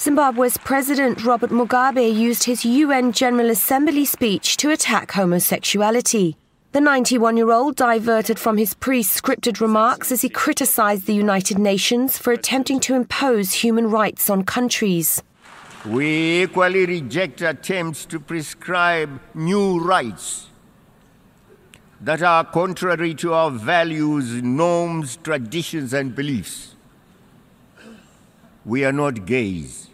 Zimbabwe's President Robert Mugabe used his UN General Assembly speech to attack homosexuality. The 91 year old diverted from his pre scripted remarks as he criticized the United Nations for attempting to impose human rights on countries. We equally reject attempts to prescribe new rights that are contrary to our values, norms, traditions, and beliefs. We are not gays.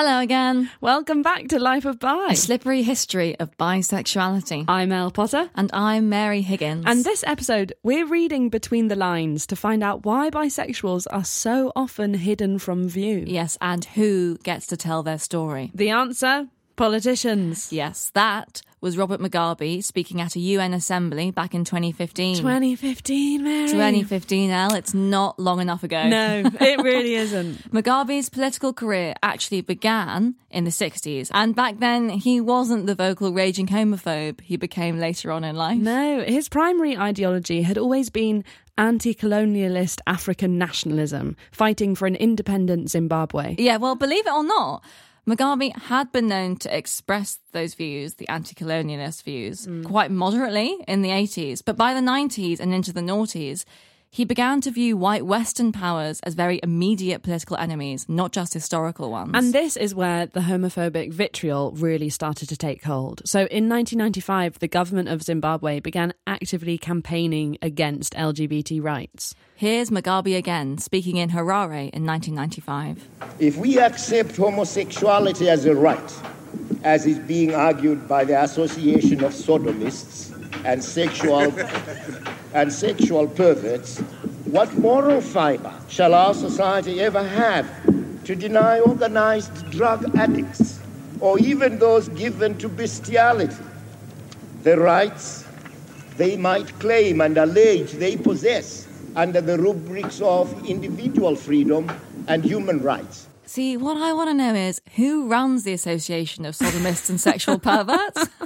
Hello again. Welcome back to Life of Bi. A slippery history of bisexuality. I'm Elle Potter. And I'm Mary Higgins. And this episode, we're reading between the lines to find out why bisexuals are so often hidden from view. Yes, and who gets to tell their story. The answer politicians. Yes, that was Robert Mugabe speaking at a UN assembly back in 2015. 2015, Mary. 2015, Elle. It's not long enough ago. No, it really isn't. Mugabe's political career actually began in the 60s. And back then, he wasn't the vocal raging homophobe he became later on in life. No, his primary ideology had always been anti colonialist African nationalism, fighting for an independent Zimbabwe. Yeah, well, believe it or not, Mugabe had been known to express those views, the anti colonialist views, mm. quite moderately in the 80s. But by the 90s and into the noughties, he began to view white Western powers as very immediate political enemies, not just historical ones. And this is where the homophobic vitriol really started to take hold. So in 1995, the government of Zimbabwe began actively campaigning against LGBT rights. Here's Mugabe again, speaking in Harare in 1995. If we accept homosexuality as a right, as is being argued by the Association of Sodomists and sexual and sexual perverts, what moral fiber shall our society ever have to deny organized drug addicts or even those given to bestiality the rights they might claim and allege they possess under the rubrics of individual freedom and human rights? See, what I want to know is who runs the Association of Sodomists and Sexual Perverts?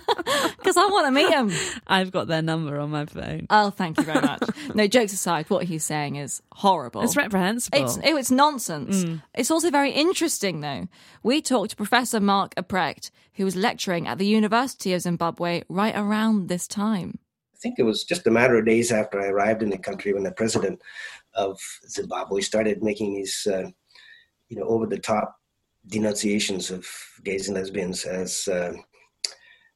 Because I want to meet them. I've got their number on my phone. Oh, thank you very much. no, jokes aside, what he's saying is horrible. It's reprehensible. It's, it's nonsense. Mm. It's also very interesting, though. We talked to Professor Marc Epprecht, who was lecturing at the University of Zimbabwe right around this time. I think it was just a matter of days after I arrived in the country when the president of Zimbabwe started making these. Uh, you know, over the top denunciations of gays and lesbians as uh,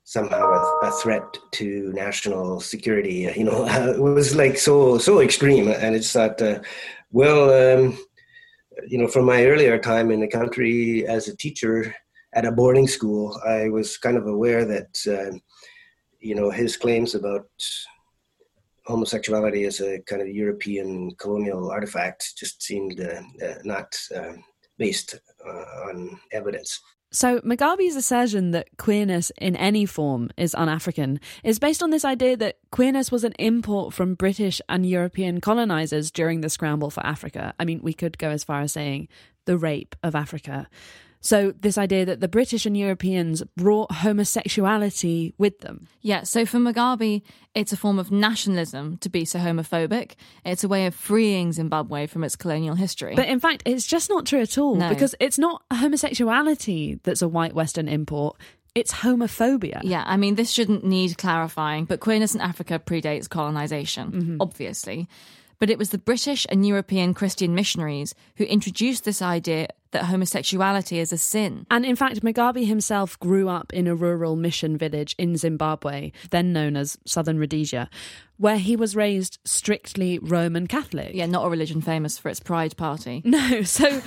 somehow a, a, threat to national security. You know, it was like so so extreme, and it's that uh, well, um, you know, from my earlier time in the country as a teacher at a boarding school, I was kind of aware that uh, you know his claims about homosexuality as a kind of European colonial artifact just seemed uh, uh, not um, based uh, on evidence. So, Mugabe's assertion that queerness in any form is un African is based on this idea that queerness was an import from British and European colonizers during the scramble for Africa. I mean, we could go as far as saying the rape of Africa. So, this idea that the British and Europeans brought homosexuality with them. Yeah, so for Mugabe, it's a form of nationalism to be so homophobic. It's a way of freeing Zimbabwe from its colonial history. But in fact, it's just not true at all no. because it's not homosexuality that's a white Western import. It's homophobia. Yeah, I mean, this shouldn't need clarifying, but queerness in Africa predates colonization, mm-hmm. obviously. But it was the British and European Christian missionaries who introduced this idea that homosexuality is a sin. And in fact, Mugabe himself grew up in a rural mission village in Zimbabwe, then known as Southern Rhodesia, where he was raised strictly Roman Catholic. Yeah, not a religion famous for its pride party. No, so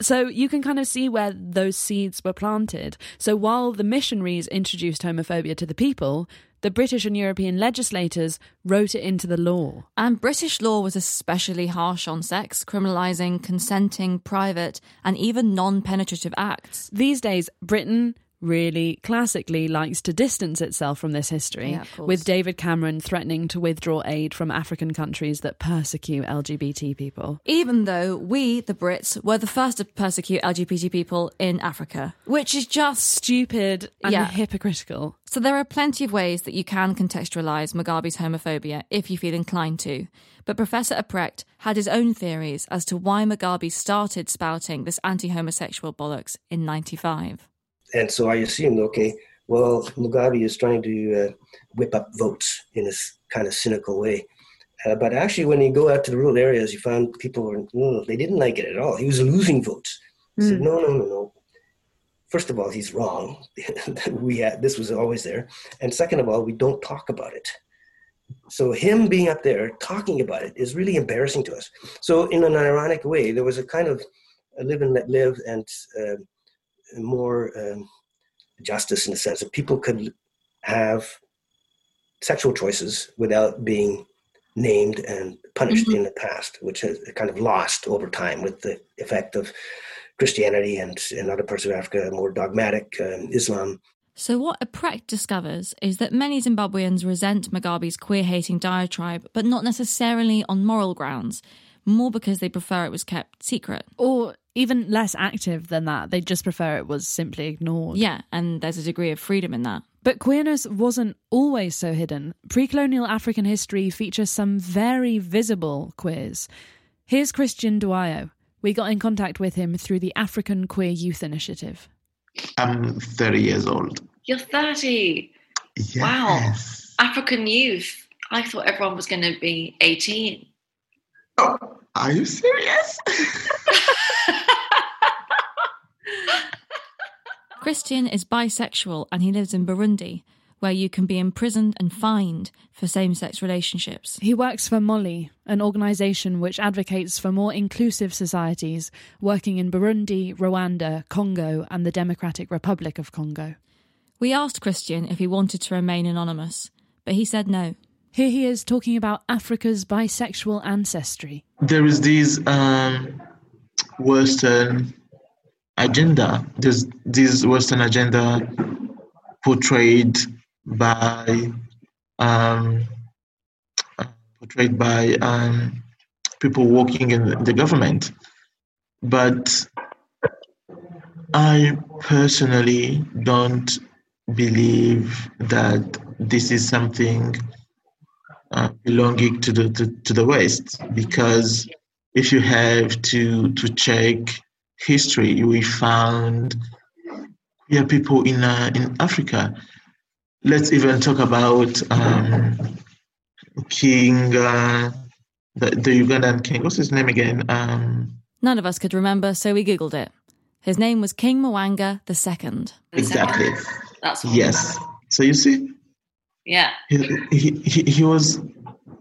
so you can kind of see where those seeds were planted. So while the missionaries introduced homophobia to the people, the British and European legislators wrote it into the law. And British law was especially harsh on sex, criminalising consenting, private, and even non penetrative acts. These days, Britain, really classically likes to distance itself from this history, Yeah, with David Cameron threatening to withdraw aid from African countries that persecute LGBT people. Even though we, the Brits, were the first to persecute LGBT people in Africa, which is just. Stupid and Yeah. hypocritical. So there are plenty of ways that you can contextualise Mugabe's homophobia if you feel inclined to. But Professor Epprecht had his own theories as to why Mugabe started spouting this anti homosexual bollocks in 95. And so I assumed, okay, well, Mugabe is trying to uh, whip up votes in this kind of cynical way. Uh, but actually, when you go out to the rural areas, you found people were, no, they didn't like it at all. He was losing votes. He said, no, no, no, no. First of all, he's wrong. we had, this was always there. And second of all, we don't talk about it. So him being up there talking about it is really embarrassing to us. So in an ironic way, there was a kind of a live and let live and uh, more um, justice in the sense that people could have sexual choices without being named and punished in the past, which has kind of lost over time with the effect of Christianity and in other parts of Africa, more dogmatic um, Islam. So, what Epprecht discovers is that many Zimbabweans resent Mugabe's queer hating diatribe, but not necessarily on moral grounds, more because they prefer it was kept secret. Or even less active than that. They just prefer it was simply ignored. Yeah, and there's a degree of freedom in that. But queerness wasn't always so hidden. Pre colonial African history features some very visible queers. Here's Christian Duayo. We got in contact with him through the African Queer Youth Initiative. I'm 30 years old. You're 30. Wow. African youth. I thought everyone was going to be 18. Oh, are you serious? Christian is bisexual and he lives in Burundi, where you can be imprisoned and fined for same sex relationships. He works for MOLI, an organisation which advocates for more inclusive societies, working in Burundi, Rwanda, Congo, and the Democratic Republic of Congo. We asked Christian if he wanted to remain anonymous, but he said no. Here he is talking about Africa's bisexual ancestry. there is this um, Western agenda. There's this Western agenda portrayed by um, uh, portrayed by um, people working in the government, but I personally don't believe that this is something uh, belonging to the to, to the West because if you have to to check history, we found queer people in uh, in Africa. Let's even talk about um, King, uh, the the Ugandan king. What's his name again? Um, None of us could remember, so we googled it. His name was King Mwanga II. exactly. That's what Yes. So you see, Yeah. he, he, he, he was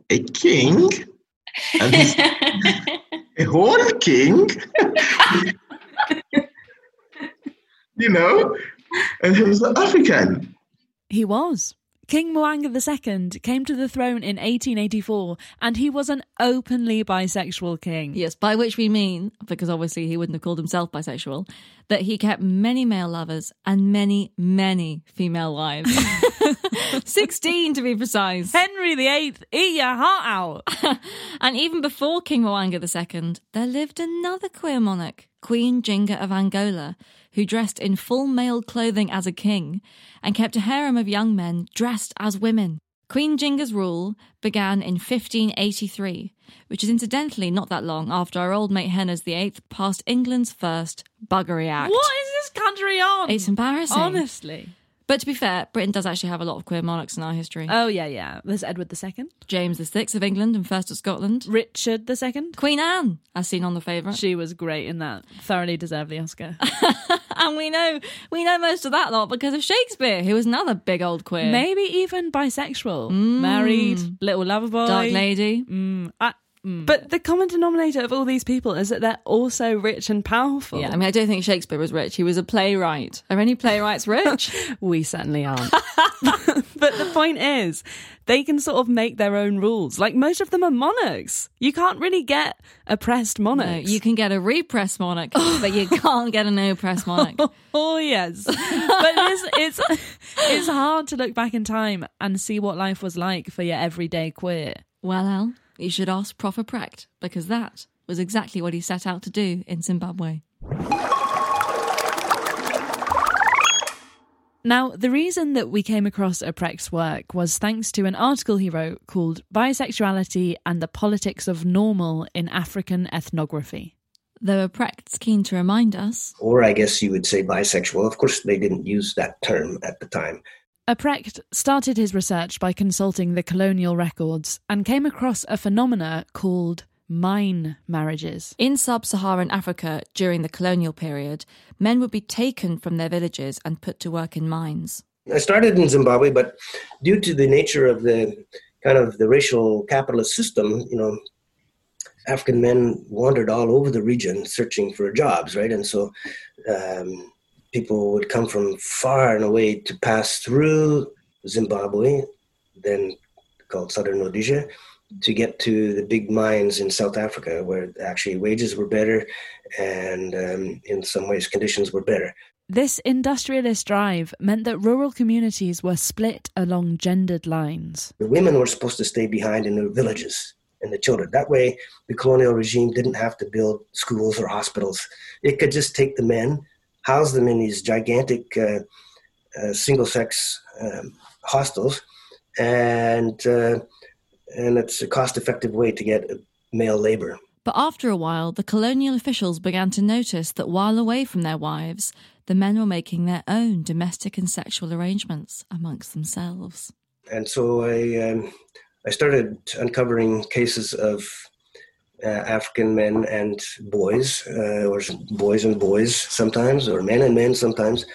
a king, and he's a whole king. you know, and he was an African. He was. King Mwanga II came to the throne in 1884, and he was an openly bisexual king. Yes, by which we mean, because obviously he wouldn't have called himself bisexual, that he kept many male lovers and many, many female wives. 16 to be precise. Henry VIII, eat your heart out. And even before King Mwanga II, there lived another queer monarch, Queen Jinga of Angola, who dressed in full male clothing as a king and kept a harem of young men dressed as women. Queen Jinga's rule began in 1583, which is incidentally not that long after our old mate Henry VIII passed England's first Buggery Act. What is this country on? It's embarrassing. Honestly. But to be fair, Britain does actually have a lot of queer monarchs in our history. Oh, yeah, yeah. There's Edward II, James VI of England and first of Scotland. Richard II. Queen Anne, as seen on The Favourite. She was great in that. Thoroughly deserved the Oscar. and we know we know most of that lot because of Shakespeare, who was another big old queer. Maybe even bisexual. Married, little lover boy. Dark Lady. Mm, I- Mm. But the common denominator of all these people is that they're also rich and powerful. Yeah, I mean, I don't think Shakespeare was rich. He was a playwright. Are any playwrights rich? we certainly aren't. but the point is, they can sort of make their own rules. Like most of them are monarchs. You can't really get oppressed No, monarchs. you can get a repressed monarch, but you can't get an oppressed monarch. Oh yes, but it's, it's it's hard to look back in time and see what life was like for your everyday queer. Well, Al, you should ask Profer Precht, because that was exactly what he set out to do in Zimbabwe. Now, the reason that we came across Precht's work was thanks to an article he wrote called Bisexuality and the Politics of Normal in African Ethnography. Though Precht's keen to remind us, Or I guess you would say bisexual. Of course, they didn't use that term at the time. Precht started his research by consulting the colonial records and came across a phenomena called mine marriages. in sub Saharan Africa during the colonial period, men would be taken from their villages and put to work in mines. I started in Zimbabwe, but due to the nature of the kind of the racial capitalist system, you know, African men wandered all over the region searching for jobs, right? And so um, people would come from far and away to pass through Zimbabwe, then called Southern Rhodesia, to get to the big mines in South Africa, where actually wages were better and um, in some ways conditions were better. This industrialist drive meant that rural communities were split along gendered lines. The women were supposed to stay behind in the villages and the children. That way, the colonial regime didn't have to build schools or hospitals. It could just take the men, house them in these gigantic uh, uh, single sex um, hostels, and, uh, and it's a cost effective way to get male labor. But after a while, the colonial officials began to notice that while away from their wives, the men were making their own domestic and sexual arrangements amongst themselves. and so I um, I started uncovering cases of African men and boys, uh, or boys and boys sometimes, or men and men sometimes,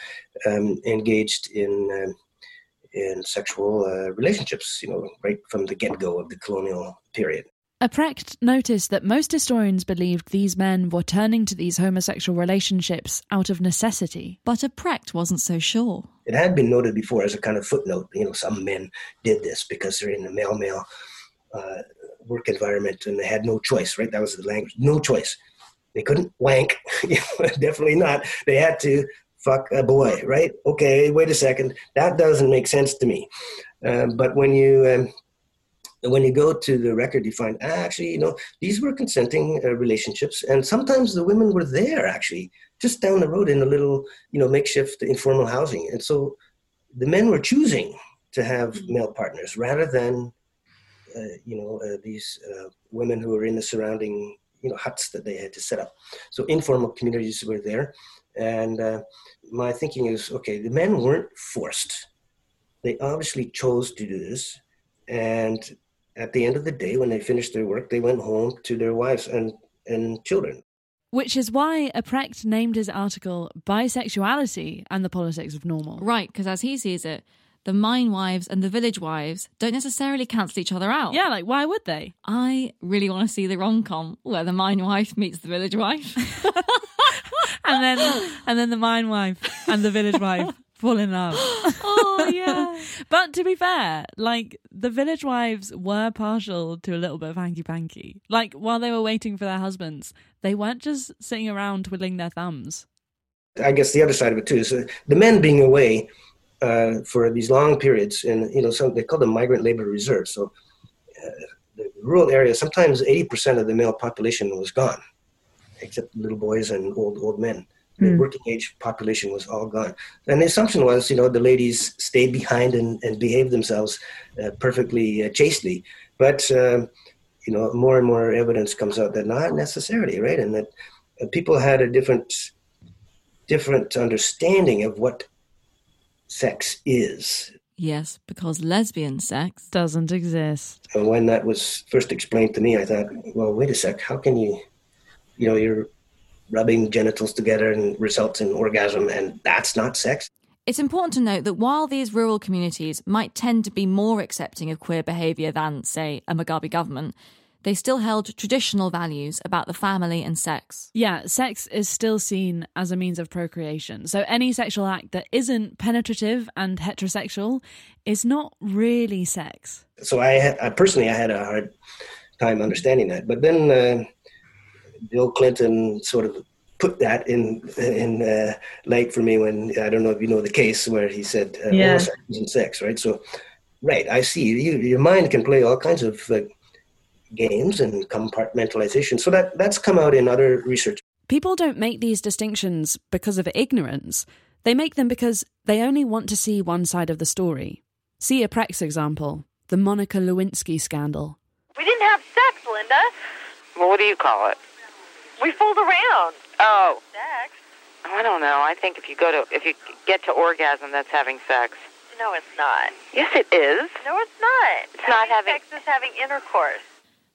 um, engaged in um in sexual uh, relationships. You know, right from the get go of the colonial period. Precht noticed that most historians believed these men were turning to these homosexual relationships out of necessity. But Precht wasn't so sure. It had been noted before as a kind of footnote. You know, some men did this because they're in the male male uh, work environment and they had no choice. Right, that was the language. No choice. They couldn't wank. Definitely not. They had to fuck a boy. Right? Okay. Wait a second. That doesn't make sense to me. Um, but when you um, when you go to the record, you find ah, actually, you know, these were consenting uh, relationships, and sometimes the women were there actually, just down the road in a little, you know, makeshift informal housing, and so the men were choosing to have male partners rather than, you know, uh, these uh, women who were in the surrounding, you know, huts that they had to set up. So informal communities were there, and uh, my thinking is, okay, the men weren't forced; they obviously chose to do this, and at the end of the day, when they finished their work, they went home to their wives and, and children. Which is why Precht named his article Bisexuality and the Politics of Normal. Right, because as he sees it, the mine wives and the village wives don't necessarily cancel each other out. Yeah, like why would they? I really want to see the rom com where the mine wife meets the village wife. And then and then the mine wife and the village wife fall in love. oh, yeah. But to be fair, like the village wives were partial to a little bit of hanky panky. Like while they were waiting for their husbands, they weren't just sitting around twiddling their thumbs. I guess the other side of it too is uh, the men being away uh, for these long periods, and you know, some they call them migrant labor reserves. So, uh, the rural areas, sometimes eighty percent of the male population was gone, except little boys and old old men. The working age population was all gone, and the assumption was, you know, the ladies stayed behind and, and behaved themselves uh, perfectly uh, chastely. But um, you know, more and more evidence comes out that not necessarily, right? And that uh, people had a different different understanding of what sex is. Yes, because lesbian sex. Doesn't exist. And when that was first explained to me, I thought, well, wait a sec, how can you, you know, you're rubbing genitals together and results in orgasm, and that's not sex? It's important to note that while these rural communities might tend to be more accepting of queer behaviour than, say, a Mugabe government, they still held traditional values about the family and sex. Yeah, sex is still seen as a means of procreation. So any sexual act that isn't penetrative and heterosexual is not really sex. So I, I personally, I had a hard time understanding that. But then uh, Bill Clinton sort of put that in in uh, light for me when I don't know if you know the case where he said uh, Yeah. sex isn't sex, right? So, right, I see. You, your mind can play all kinds of uh, games and compartmentalization. So that that's come out in other research. People don't make these distinctions because of ignorance. They make them because they only want to see one side of the story. See Epprecht's example, the Monica Lewinsky scandal. We didn't have sex, Linda. Well, what do you call it? We fooled around. Oh, Sex? Oh, I don't know. I think if you go to if you get to orgasm, that's having sex. No, it's not. Yes, it is. No, it's not. It's not having- sex is having intercourse.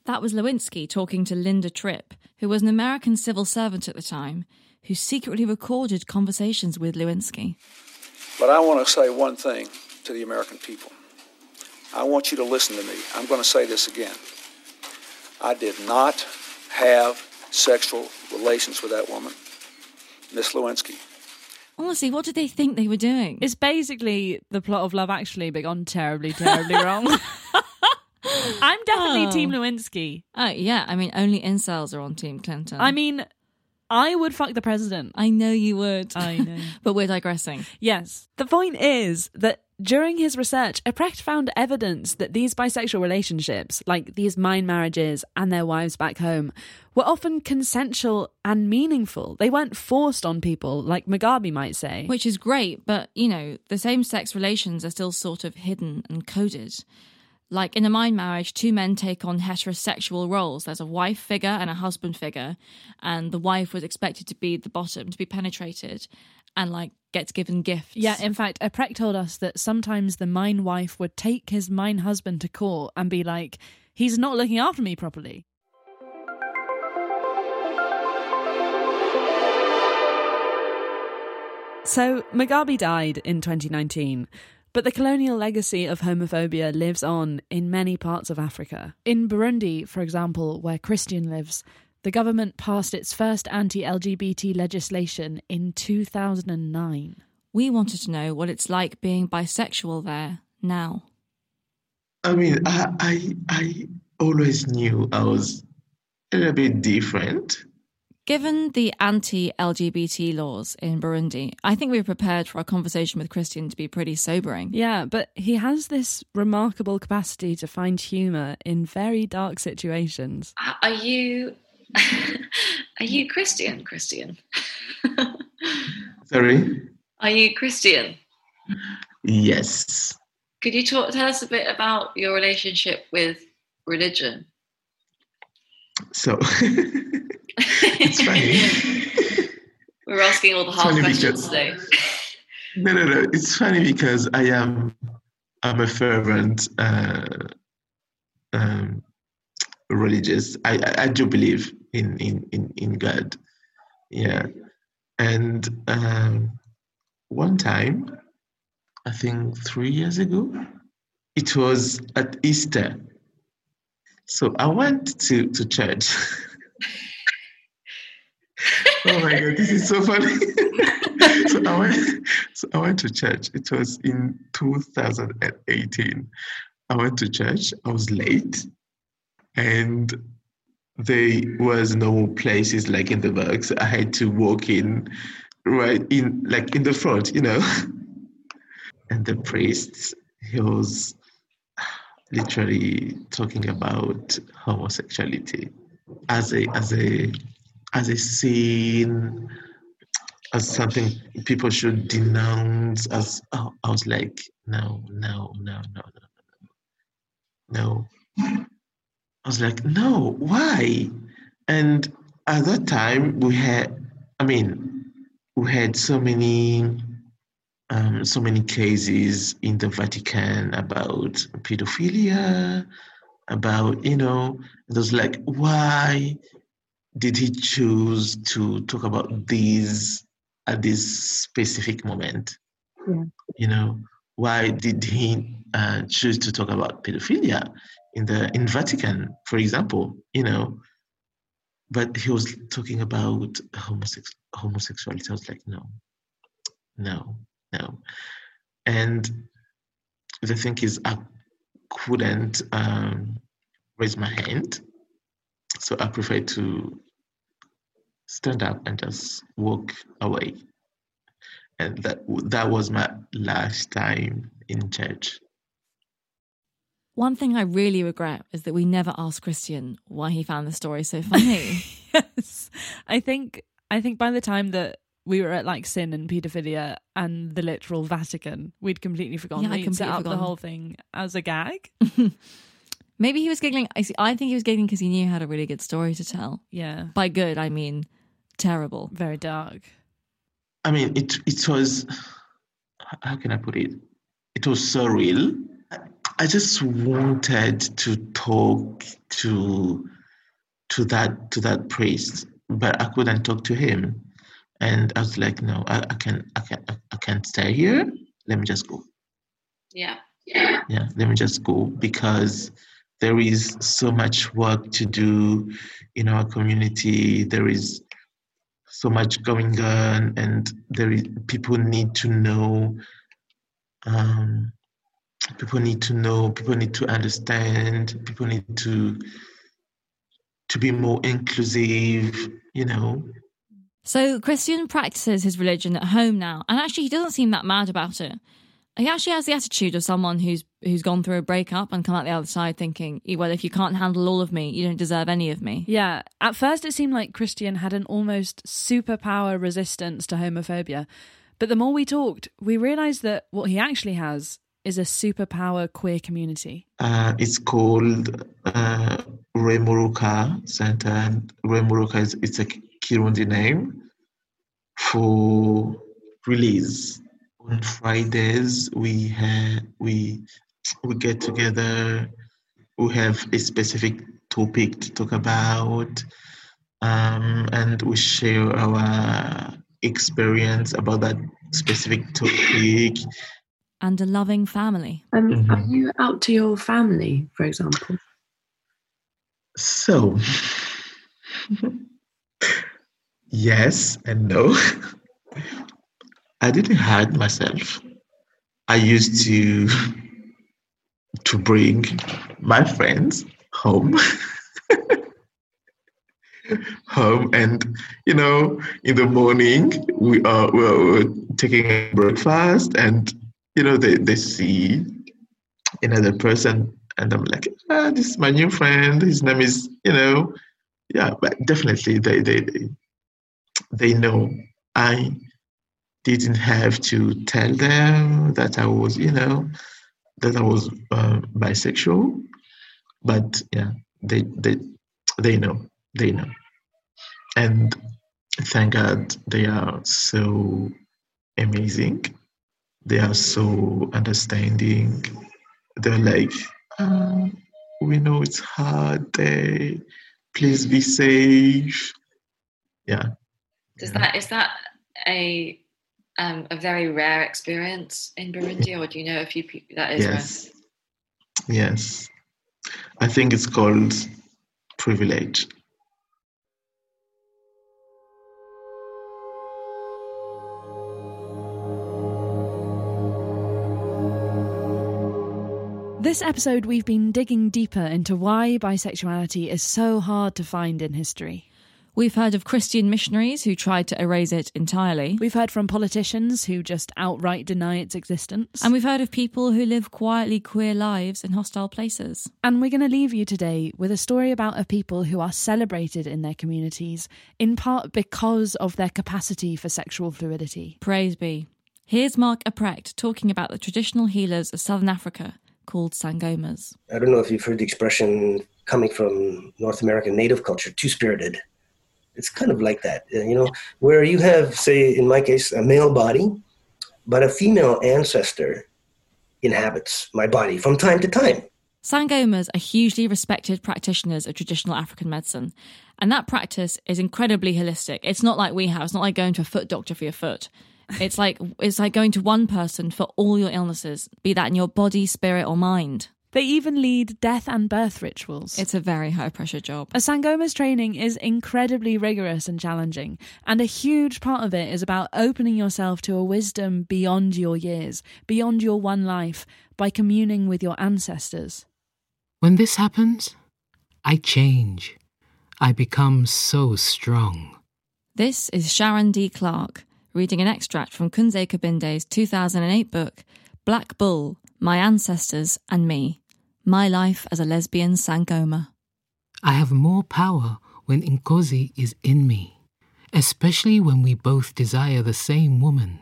That was Lewinsky talking to Linda Tripp, who was an American civil servant at the time, who secretly recorded conversations with Lewinsky. But I want to say one thing to the American people. I want you to listen to me. I'm going to say this again. I did not have sexual relations with that woman, Miss Lewinsky. Honestly, what did they think they were doing? It's basically the plot of Love Actually, but gone terribly, terribly wrong. I'm definitely Oh. Team Lewinsky. Oh, yeah. I mean, only incels are on Team Clinton. I mean, I would fuck the president. I know you would. I know. but we're digressing. Yes. The point is that during his research, Epprecht found evidence that these bisexual relationships, like these mind marriages and their wives back home, were often consensual and meaningful. They weren't forced on people, like Mugabe might say. Which is great, but, you know, the same sex relations are still sort of hidden and coded. Like in a mind marriage, two men take on heterosexual roles. There's a wife figure and a husband figure, and the wife was expected to be the bottom, to be penetrated, and like gets given gifts. Yeah, in fact, a Epprecht told us that sometimes the mine wife would take his mine husband to court and be like, he's not looking after me properly. So, Mugabe died in 2019, but the colonial legacy of homophobia lives on in many parts of Africa. In Burundi, for example, where Christian lives, the government passed its first anti LGBT legislation in 2009. We wanted to know what it's like being bisexual there now. I mean, I, I, I always knew I was a little bit different. Given the anti LGBT laws in Burundi, I think we were prepared for our conversation with Christian to be pretty sobering. Yeah, but he has this remarkable capacity to find humour in very dark situations. Are you are you Christian? Christian? Sorry? Are you Christian? Yes. Could you talk tell us a bit about your relationship with religion? So it's funny. We're asking all the hard questions because- today. No, no, no. It's funny because I am I'm a fervent uh, um, religious. I, I, I do believe in, in, in, in God. Yeah. And um, one time, I think three years ago, it was at Easter. So I went to, to church. oh my God, this is so funny. so I went, so I went to church. It was in 2018. I went to church. I was late, and there was no places like in the back. So I had to walk in, right in, like in the front, you know. And the priest, he was literally talking about homosexuality as a as a as a sin as something people should denounce as oh, I was like no no no no no no I was like no why? And at that time we had I mean we had so many um, so many cases in the Vatican about pedophilia about you know it was like why did he choose to talk about these at this specific moment Yeah. you know why did he uh, choose to talk about pedophilia in the in Vatican, for example, you know. But he was talking about homosex- homosexuality. I was like, no, no, no. And the thing is, I couldn't um, raise my hand, so I prefer to stand up and just walk away. And that that was my last time in church. One thing I really regret is that we never asked Christian why he found the story so funny. yes. I think I think by the time that we were at like sin and paedophilia and the literal Vatican, we'd completely forgotten Yeah, that I'd set completely up the whole thing as a gag. Maybe he was giggling. I, see, I think he was giggling because he knew he had a really good story to tell. Yeah. By good, I mean terrible. Very dark. I mean, it it was how can I put it? It was surreal. I just wanted to talk to to that to that priest, but I couldn't talk to him, and I was like, no, I, I can I can I can't stay here. Let me just go. Yeah. yeah Yeah. let me just go because there is so much work to do in our community there is so much going on and there is people need to know um, people need to know people need to understand people need to to be more inclusive you know So Christian practices his religion at home now, and actually he doesn't seem that mad about it. He actually has the attitude of someone who's who's gone through a breakup and come out the other side thinking, well, if you can't handle all of me, you don't deserve any of me. Yeah. At first, it seemed like Christian had an almost superpower resistance to homophobia. But the more we talked, we realised that what he actually has is a superpower queer community. Uh, it's called uh, Remuruka Center. And Remuruka is it's a Kirundi name for release. On Fridays, we have we we get together. We have a specific topic to talk about, um, and we share our experience about that specific topic. And a loving family. Um, Mhm. Are you out to your family, for example? So, yes and no. I didn't hide myself. I used to to bring my friends home. home and you know in the morning we are we're taking breakfast and you know they, they see another person and i'm like ah, this is my new friend his name is you know yeah but definitely they they they, they know i didn't have to tell them that i was you know that i was uh, bisexual. But yeah they they they know they know. And thank god they are so amazing. They are so understanding they're like "Ah, we know it's hard day please be safe. Yeah. Does that is that a um, a very rare experience in Burundi, or do you know a few people that is yes. Yes. I think it's called privilege. This episode, we've been digging deeper into why bisexuality is so hard to find in history. We've heard of Christian missionaries who tried to erase it entirely. We've heard from politicians who just outright deny its existence. And we've heard of people who live quietly queer lives in hostile places. And we're going to leave you today with a story about a people who are celebrated in their communities, in part because of their capacity for sexual fluidity. Praise be. Here's Marc Epprecht talking about the traditional healers of southern Africa called sangomas. I don't know if you've heard the expression coming from North American native culture, two spirited. It's kind of like that, uh, you know, where you have, say, in my case, a male body, but a female ancestor inhabits my body from time to time. Sangomas are hugely respected practitioners of traditional African medicine. And that practice is incredibly holistic. It's not like we have, it's not like going to a foot doctor for your foot. It's like it's like going to one person for all your illnesses, be that in your body, spirit, or mind. They even lead death and birth rituals. It's a very high pressure job. A Sangoma's training is incredibly rigorous and challenging, and a huge part of it is about opening yourself to a wisdom beyond your years, beyond your one life, by communing with your ancestors. When this happens, I change. I become so strong. This is Sharon D. Clarke reading an extract from Kunze Kabinde's 2008 book, Black Bull My Ancestors and Me My Life as a Lesbian Sangoma. I have more power when Nkosi is in me, especially when we both desire the same woman.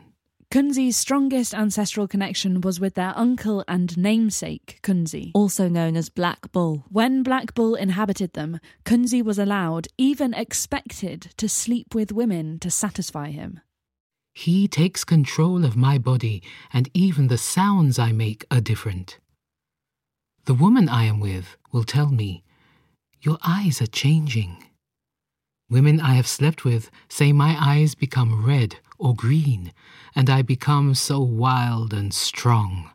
Kunzi's strongest ancestral connection was with their uncle and namesake, Kunzi. also known as Black Bull. When Black Bull inhabited them, Kunzi was allowed, even expected, to sleep with women to satisfy him. He takes control of my body, and even the sounds I make are different. The woman I am with will tell me, Your eyes are changing. Women I have slept with say my eyes become red or green, and I become so wild and strong.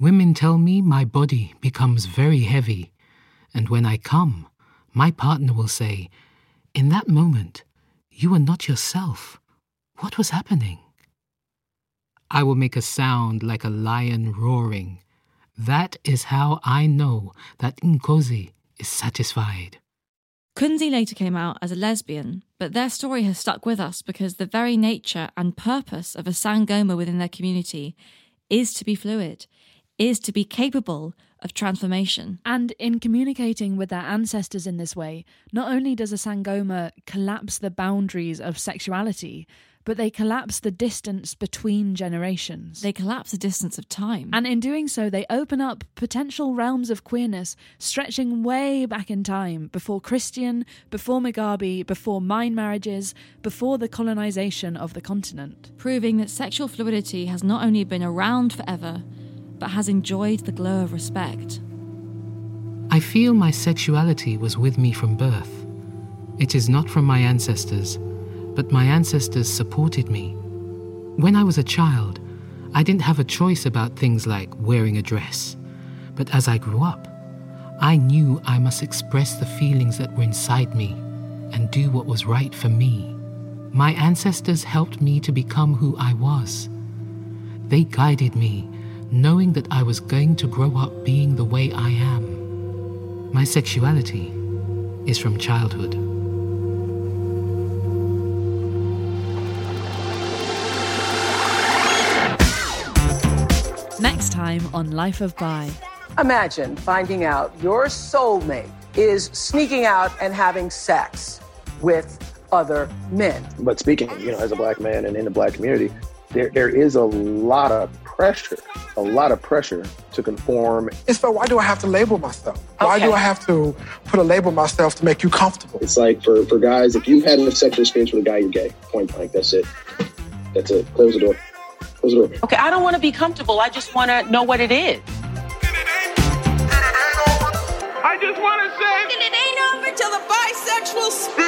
Women tell me my body becomes very heavy, and when I come, my partner will say, In that moment, you were not yourself. What was happening? I will make a sound like a lion roaring. That is how I know that Nkosi is satisfied. Kunzi later came out as a lesbian, but their story has stuck with us because the very nature and purpose of a Sangoma within their community is to be fluid, is to be capable of transformation. And in communicating with their ancestors in this way, not only does a Sangoma collapse the boundaries of sexuality, but they collapse the distance between generations. They collapse the distance of time. And in doing so, they open up potential realms of queerness stretching way back in time before Christian, before Mugabe, before mine marriages, before the colonization of the continent. Proving that sexual fluidity has not only been around forever, but has enjoyed the glow of respect. I feel my sexuality was with me from birth. It is not from my ancestors, but my ancestors supported me. When I was a child, I didn't have a choice about things like wearing a dress. But as I grew up, I knew I must express the feelings that were inside me and do what was right for me. My ancestors helped me to become who I was. They guided me, knowing that I was going to grow up being the way I am. My sexuality is from childhood. Next time on Life of Bi. Imagine finding out your soulmate is sneaking out and having sex with other men. But speaking, you know, as a black man and in the black community, there there is a lot of pressure, a lot of pressure to conform. It's so why do I have to label myself? Why do I have to put a label myself to make you comfortable? It's like for, for guys, if you've had a sexual experience with a guy, you're gay. Point blank. That's it. That's it. Close the door. Close the door. Okay, I don't want to be comfortable. I just want to know what it is. I just want to say that it ain't over till the bisexual speaks.